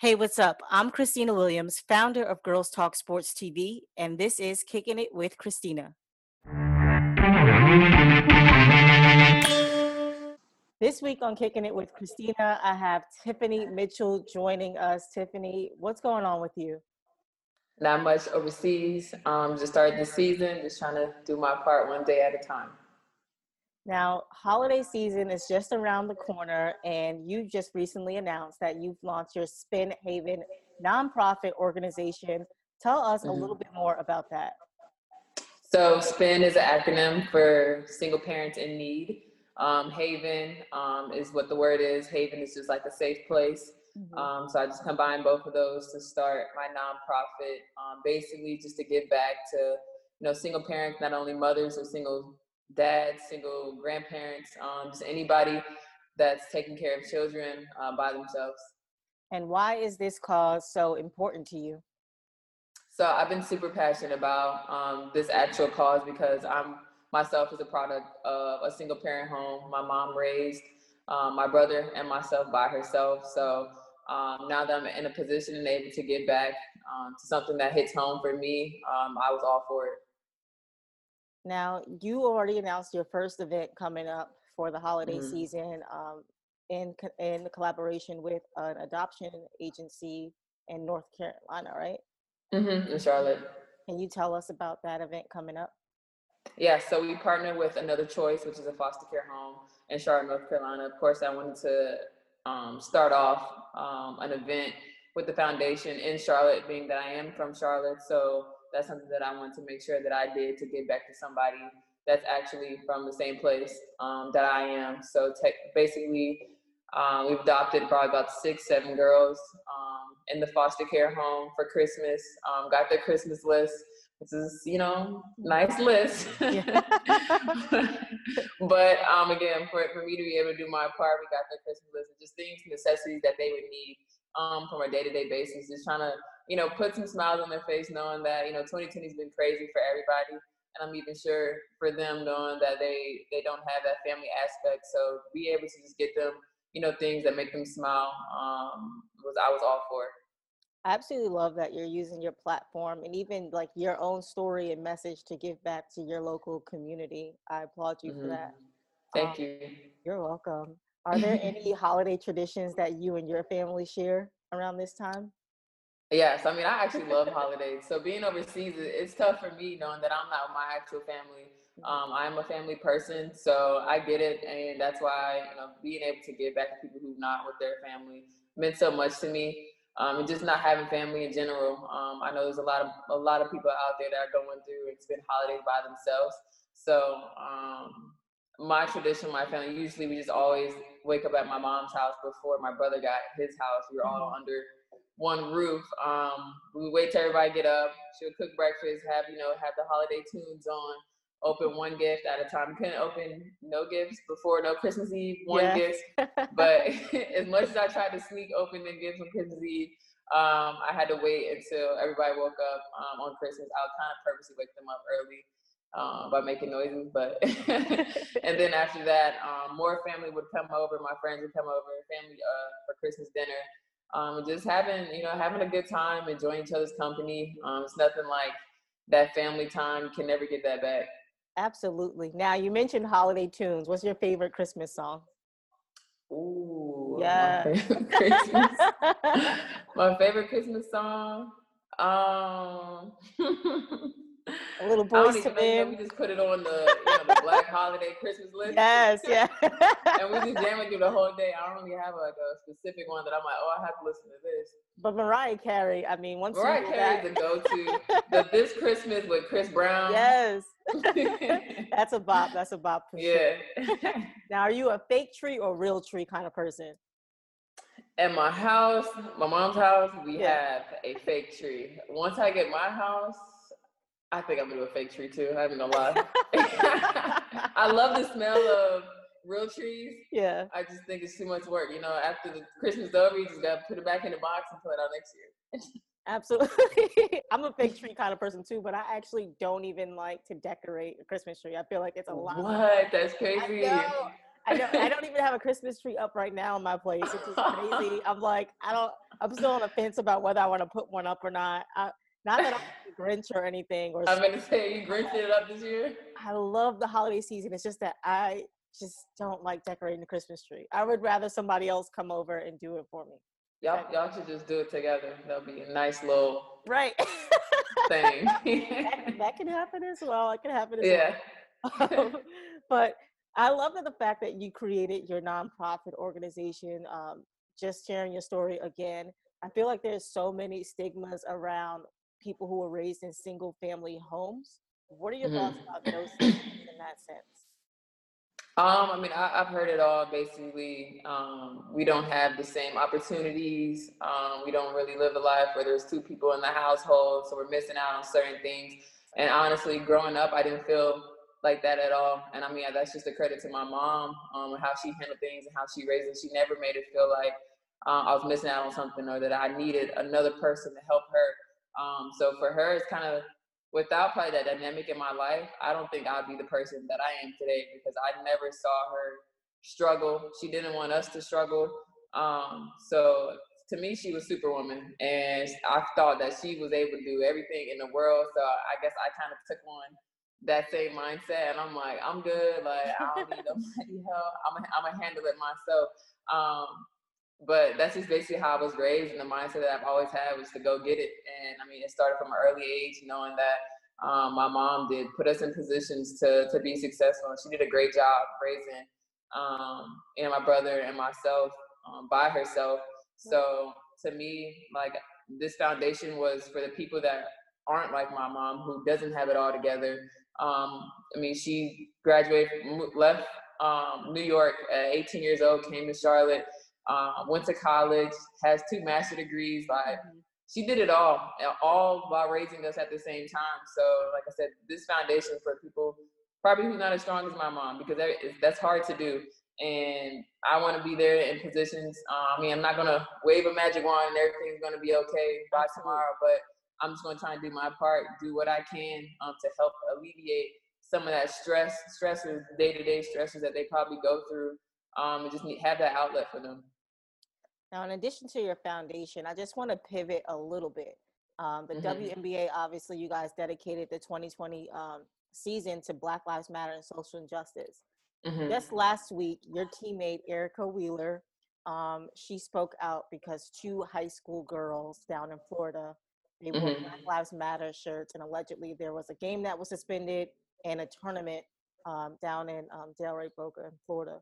Hey, what's up? I'm Christina Williams, founder of Girls Talk Sports TV, and this is Kicking It with Christina. This week on Kicking It with Christina, I have Tiffany Mitchell joining us. Tiffany, what's going on with you? Not much overseas. Um, just started the season, just trying to do my part one day at a time. Now, holiday season is just around the corner, and you just recently announced that you've launched your Spin Haven nonprofit organization. Tell us mm-hmm. a little bit more about that. So, SPIN is an acronym for single parents in need. Um, Haven um, is what the word is. Haven is just like a safe place. Mm-hmm. Um, so I just combined both of those to start my nonprofit, um, basically just to give back to you know single parents, not only mothers or single dads, single grandparents, um, just anybody that's taking care of children uh, by themselves. And why is this cause so important to you? So I've been super passionate about um, this actual cause because I'm myself as a product of a single parent home. My mom raised um, my brother and myself by herself. So um, now that I'm in a position and able to give back um, to something that hits home for me, um, I was all for it. Now, you already announced your first event coming up for the holiday mm-hmm. season um, in in collaboration with an adoption agency in North Carolina, right? Mm-hmm, in Charlotte. Can you tell us about that event coming up? Yeah, so we partnered with Another Choice, which is a foster care home in Charlotte, North Carolina. Of course, I wanted to um, start off um, an event with the foundation in Charlotte, being that I am from Charlotte. So that's something that I want to make sure that I did to give back to somebody that's actually from the same place um, that I am. So te- basically, um, we've adopted probably about six, seven girls um, in the foster care home for Christmas. Um, got their Christmas list. This is, you know, nice list. but um, again, for, for me to be able to do my part, we got their Christmas list and just things, necessities that they would need um, from a day-to-day basis. Just trying to you know, put some smiles on their face knowing that, you know, 2020 has been crazy for everybody. And I'm even sure for them knowing that they, they don't have that family aspect. So be able to just get them, you know, things that make them smile um, was I was all for. I absolutely love that you're using your platform and even like your own story and message to give back to your local community. I applaud you mm-hmm. for that. Thank um, you. You're welcome. Are there any holiday traditions that you and your family share around this time? Yes, I mean I actually love holidays. So being overseas, it's tough for me knowing that I'm not with my actual family. Mm-hmm. Um, I'm a family person, so I get it, and that's why you know being able to give back to people who not with their family meant so much to me. Um, and just not having family in general. Um, I know there's a lot of a lot of people out there that are going through and spend holidays by themselves. So um, my tradition, my family, usually we just always wake up at my mom's house before my brother got his house. We were all mm-hmm. under one roof. Um, we wait till everybody get up. She'll cook breakfast, have you know, have the holiday tunes on. Open one gift at a time. Couldn't open no gifts before no Christmas Eve, one yeah. gift. But as much as I tried to sneak open the gifts on Christmas Eve, um, I had to wait until everybody woke up um, on Christmas. I'll kind of purposely wake them up early um, by making noises. But and then after that, um, more family would come over. My friends would come over, family uh, for Christmas dinner um, just having you know having a good time, enjoying each other's company. Um, it's nothing like that family time. You can never get that back. Absolutely. Now you mentioned holiday tunes. What's your favorite Christmas song? Ooh, yeah. My favorite Christmas, my favorite Christmas song. Um, a little Boyz II Men. We just put it on the, you know, the Black Holiday Christmas list. Yes, yeah. and we just jam it through the whole day. I don't really have like a specific one that I'm like, oh, I have to listen to this. But Mariah Carey, I mean, once Mariah Carey is the go-to. the This Christmas with Chris Brown. Yes. That's a bop. That's a bop for yeah. sure. now, are you a fake tree or real tree kind of person? At my house, my mom's house, we yeah. have a fake tree. Once I get my house, I think I'm gonna do a fake tree too. I'm gonna lie. I love the smell of real trees. Yeah. I just think it's too much work. You know, after the Christmas over, you just gotta put it back in the box and put it out next year. Absolutely. I'm a fake tree kind of person too, but I actually don't even like to decorate a Christmas tree. I feel like it's a lot. What? That's crazy. I know. I don't. I don't even have a Christmas tree up right now in my place, which is crazy. I'm like, I don't. I'm still on the fence about whether I want to put one up or not. I, not that I'm a Grinch or anything. Or I'm gonna say you Grinched it up this year. I love the holiday season. It's just that I just don't like decorating the Christmas tree. I would rather somebody else come over and do it for me. Y'all, y'all should just do it together. That'll be a nice little right thing. that, that, can happen as well. It can happen as yeah. well. but I love the fact that you created your nonprofit organization. Um, just sharing your story again. I feel like there's so many stigmas around people who were raised in single family homes. What are your mm-hmm. thoughts about those in that sense? Um, I mean, I, have heard it all. Basically, um, we don't have the same opportunities. Um, we don't really live a life where there's two people in the household, so we're missing out on certain things. And honestly, growing up, I didn't feel like that at all. And I mean, that's just a credit to my mom, um, how she handled things and how she raised us. She never made it feel like uh, I was missing out on something or that I needed another person to help her. Um, so for her, it's kind of without probably that dynamic in my life, I don't think I'd be the person that I am today because I never saw her struggle. She didn't want us to struggle. Um, so to me, she was superwoman, and I thought that she was able to do everything in the world. So I guess I kind of took on that same mindset, and I'm like, I'm good. Like I don't need nobody help. I'm gonna, I'm gonna handle it myself. Um, but that's just basically how I was raised, and the mindset that I've always had was to go get it. And I mean, it started from an early age, knowing that um, my mom did put us in positions to to be successful, and she did a great job raising um, you know my brother and myself um, by herself. So to me, like this foundation was for the people that aren't like my mom, who doesn't have it all together. Um, I mean, she graduated, left um, New York at 18 years old, came to Charlotte um, went to college, has two master degrees. Like mm-hmm. she did it all, all while raising us at the same time. So, like I said, this foundation for people probably who's not as strong as my mom because that is, that's hard to do. And I want to be there in positions. Uh, I mean, I'm not gonna wave a magic wand and everything's gonna be okay by tomorrow, but I'm just gonna try and do my part, do what I can um, to help alleviate some of that stress, stresses, day-to-day stresses that they probably go through, um, and just need, have that outlet for them. Now, in addition to your foundation, I just want to pivot a little bit. Um, the mm-hmm. WNBA, obviously, you guys dedicated the 2020 um, season to Black Lives Matter and social injustice. Mm-hmm. Just last week, your teammate Erica Wheeler, um, she spoke out because two high school girls down in Florida, they wore mm-hmm. Black Lives Matter shirts, and allegedly there was a game that was suspended and a tournament um, down in um, Delray Boca in Florida.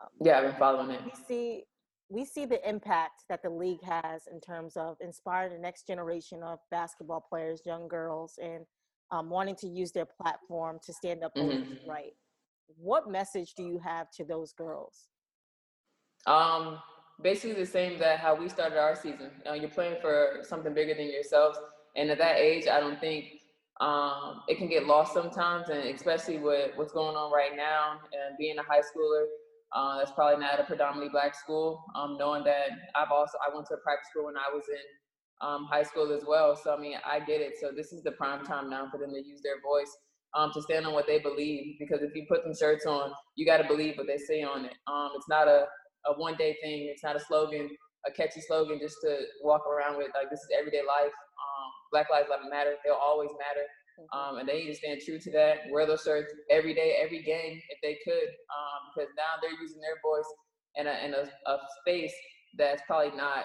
Um, yeah, I've been following it. We see we see the impact that the league has in terms of inspiring the next generation of basketball players, young girls, and um, wanting to use their platform to stand up for mm-hmm. right. What message do you have to those girls? Um, basically the same that how we started our season. Uh, you're playing for something bigger than yourselves, and at that age, I don't think um, it can get lost sometimes, and especially with what's going on right now and being a high schooler uh, that's probably not a predominantly black school. Um, knowing that I've also I went to a private school when I was in um, high school as well. So I mean I get it. So this is the prime time now for them to use their voice um, to stand on what they believe. Because if you put them shirts on, you got to believe what they say on it. Um, it's not a, a one day thing. It's not a slogan, a catchy slogan just to walk around with. Like this is everyday life. Um, Black lives matter. They'll always matter. Mm-hmm. Um, and they need to stand true to that. Wear those shirts every day, every game, if they could, um, because now they're using their voice in a in a, a, space that's probably not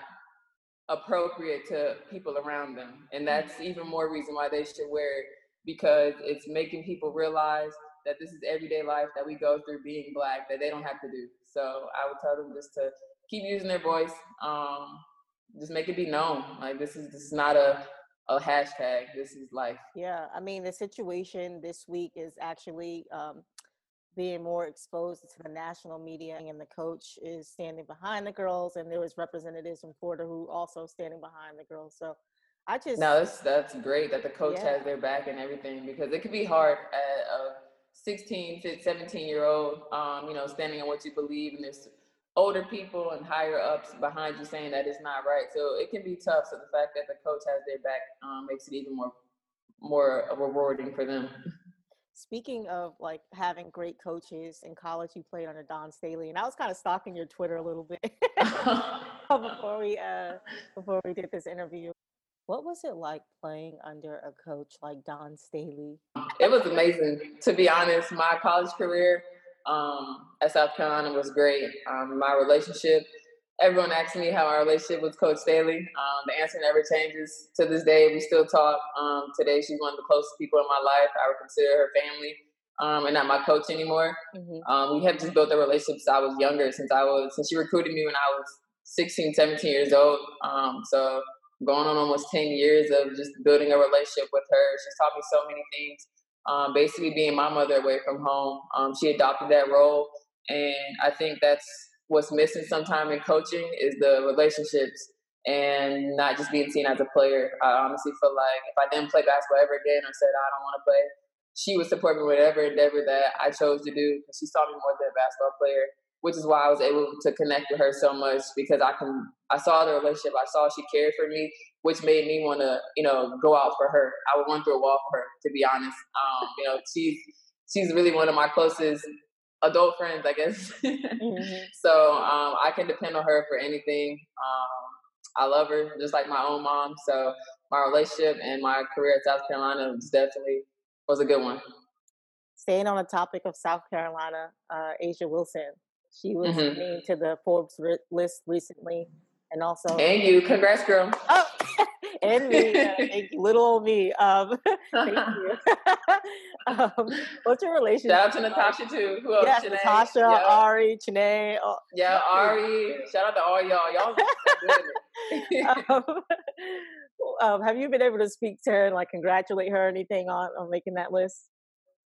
appropriate to people around them, and that's mm-hmm. even more reason why they should wear it because it's making people realize that this is everyday life that we go through being black that they don't have to do. So I would tell them just to keep using their voice. Um, just make it be known. Like this is this is not a a hashtag. This is life. Yeah, I mean the situation this week is actually um, being more exposed to the national media, and the coach is standing behind the girls, and there was representatives from Florida who also standing behind the girls. So I just no, that's that's great that the coach yeah. has their back and everything because it could be hard at a 16, 17 year old, um, you know, standing on what you believe, and there's older people and higher ups behind you saying that it's not right. So it can be tough. So the fact that the coach has their back um, makes it even more more rewarding for them. Speaking of like having great coaches in college, you played under Dawn Staley, and I was kind of stalking your Twitter a little bit before we uh, before we did this interview. What was it like playing under a coach like Dawn Staley? It was amazing. To be honest, my college career um, at South Carolina was great. Um, my relationship everyone asks me how our relationship with Coach Staley. Um, the answer never changes. To this day, we still talk. Um, today, she's one of the closest people in my life. I would consider her family, um, and not my coach anymore. Mm-hmm. Um, we have just built a relationship since I was younger. Since I was since she recruited me when I was 16, 17 years old. Um, so going on almost 10 years of just building a relationship with her. She's taught me so many things. Um, basically, being my mother away from home, she adopted that role, and I think that's what's missing sometimes in coaching is the relationships and not just being seen as a player. I honestly feel like if I didn't play basketball ever again or said I don't want to play, she would support me whatever endeavor that I chose to do because she saw me more than a basketball player, which is why I was able to connect with her so much because I can I saw the relationship, I saw she cared for me, which made me want to you know go out for her. I would run through a wall for her, to be honest. Um, you know, she's she's really one of my closest adult friends, I guess. mm-hmm. So um, I can depend on her for anything. Um, I love her just like my own mom. So my relationship and my career at South Carolina was definitely was a good one. Staying on the topic of South Carolina, uh, A'ja Wilson, she was mm-hmm. named to the Forbes list recently, and also and you, congrats, girl. Oh, and me, uh, little old me. Um, thank you. um, what's your relationship? Shout out to Natasha too. Who else? Yes, Chanae. Natasha. Ari, Chanae. Oh, yeah, Ari. Shout out to all y'all. Y'all um, um, have you been able to speak to her and like congratulate her or anything on, on making that list?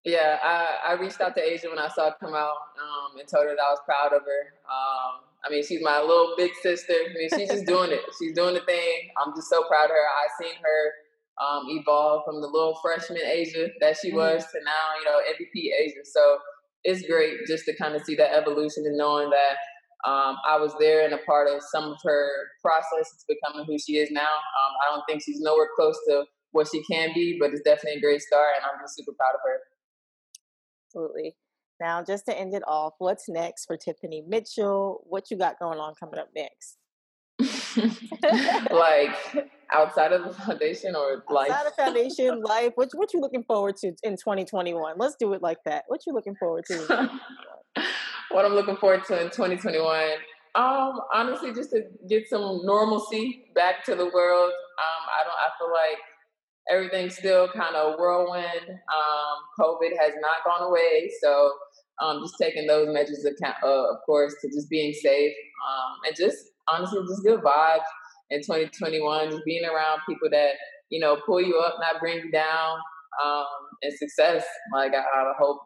Yeah, I, I reached out to A'ja when I saw it come out um, and told her that I was proud of her. Um, I mean, she's my little big sister. I mean, she's just doing it. She's doing the thing. I'm just so proud of her. I've seen her um, evolve from the little freshman A'ja that she mm-hmm. was to now, you know, MVP A'ja. So it's great just to kind of see that evolution and knowing that um, I was there and a part of some of her process to becoming who she is now. Um, I don't think she's nowhere close to what she can be, but it's definitely a great start, and I'm just super proud of her. Absolutely. Now, just to end it off, what's next for Tiffany Mitchell? What you got going on coming up next? like outside of the foundation or life? Outside of foundation, life. What what you looking forward to in 2021? Let's do it like that. What you looking forward to? what I'm looking forward to in 2021. Um, honestly, just to get some normalcy back to the world. Um, I don't. I feel like everything's still kind of whirlwind. Um, COVID has not gone away, so um, just taking those measures account, uh, of course, to just being safe um, and just honestly, just good vibes in 2021. Just being around people that you know pull you up, not bring you down, um, and success. Like I, I hope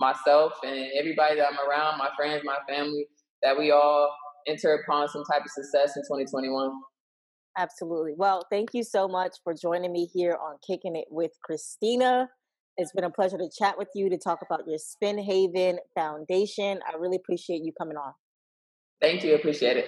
myself and everybody that I'm around, my friends, my family, that we all enter upon some type of success in 2021. Absolutely. Well, thank you so much for joining me here on Kicking It with Christina. It's been a pleasure to chat with you to talk about your Spin Haven Foundation. I really appreciate you coming on. Thank you. Appreciate it.